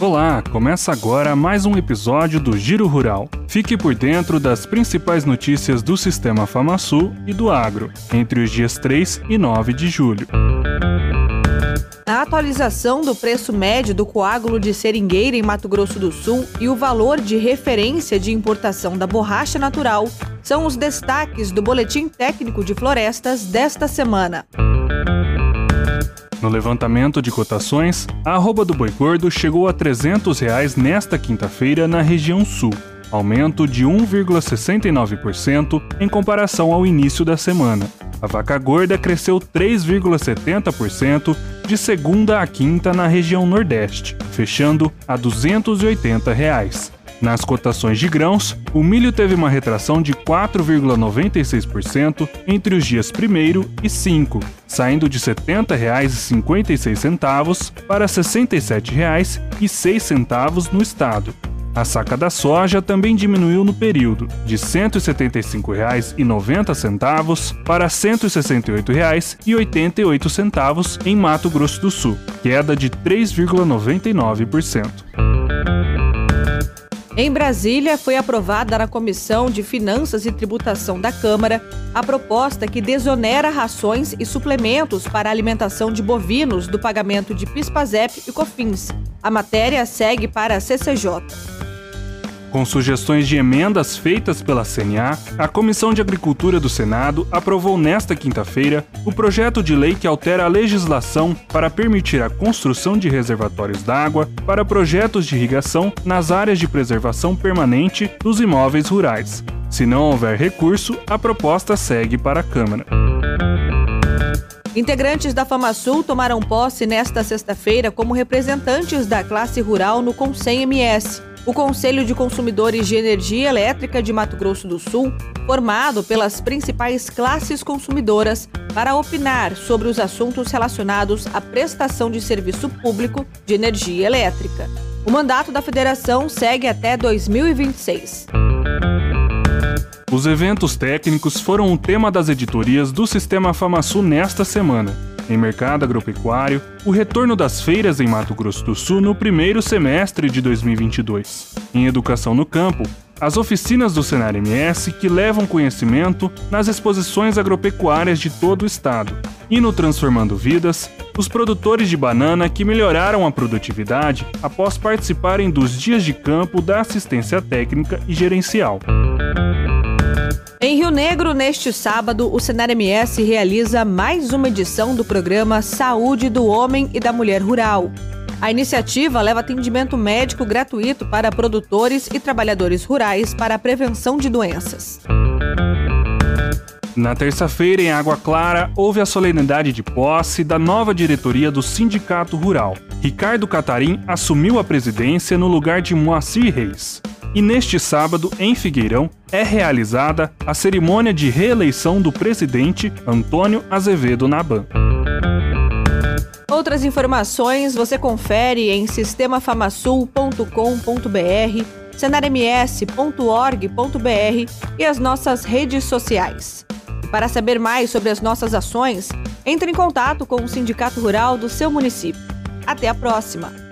Olá, começa agora mais um episódio do Giro Rural. Fique por dentro das principais notícias do Sistema FamaSul e do agro, entre os dias 3 e 9 de julho. A atualização do preço médio do coágulo de seringueira em Mato Grosso do Sul e o valor de referência de importação da borracha natural são os destaques do Boletim Técnico de Florestas desta semana. No levantamento de cotações, a arroba do boi gordo chegou a 300 reais nesta quinta-feira na região sul, aumento de 1,69% em comparação ao início da semana. A vaca gorda cresceu 3,70% de segunda a quinta na região nordeste, fechando a 280 reais. Nas cotações de grãos, o milho teve uma retração de 4,96% entre os dias 1 e 5, saindo de R$ 70,56 para R$ 67,06 no estado. A saca da soja também diminuiu no período, de R$ 175,90 para R$ 168,88 em Mato Grosso do Sul, queda de 3,99%. Em Brasília, foi aprovada na Comissão de Finanças e Tributação da Câmara a proposta que desonera rações e suplementos para alimentação de bovinos do pagamento de PIS/PASEP e COFINS. A matéria segue para a CCJ. Com sugestões de emendas feitas pela CNA, a Comissão de Agricultura do Senado aprovou nesta quinta-feira o projeto de lei que altera a legislação para permitir a construção de reservatórios d'água para projetos de irrigação nas áreas de preservação permanente dos imóveis rurais. Se não houver recurso, a proposta segue para a Câmara. Integrantes da FamaSul tomaram posse nesta sexta-feira como representantes da classe rural no Conselho MS o Conselho de Consumidores de Energia Elétrica de Mato Grosso do Sul, formado pelas principais classes consumidoras, para opinar sobre os assuntos relacionados à prestação de serviço público de energia elétrica. O mandato da federação segue até 2026. Os eventos técnicos foram o tema das editorias do Sistema FamaSul nesta semana em mercado agropecuário, o retorno das feiras em Mato Grosso do Sul no primeiro semestre de 2022. Em educação no campo, as oficinas do Senar MS que levam conhecimento nas exposições agropecuárias de todo o estado. E no Transformando Vidas, os produtores de banana que melhoraram a produtividade após participarem dos dias de campo da assistência técnica e gerencial. Em Rio Negro, neste sábado, o Senar MS realiza mais uma edição do programa Saúde do Homem e da Mulher Rural. A iniciativa leva atendimento médico gratuito para produtores e trabalhadores rurais para a prevenção de doenças. Na terça-feira, em Água Clara, houve a solenidade de posse da nova diretoria do Sindicato Rural. Ricardo Catarim assumiu a presidência no lugar de Moacir Reis. E neste sábado, em Figueirão, é realizada a cerimônia de reeleição do presidente Antônio Azevedo Naban. Outras informações você confere em sistemafamasul.com.br, cenarms.org.br e as nossas redes sociais. Para saber mais sobre as nossas ações, entre em contato com o Sindicato Rural do seu município. Até a próxima!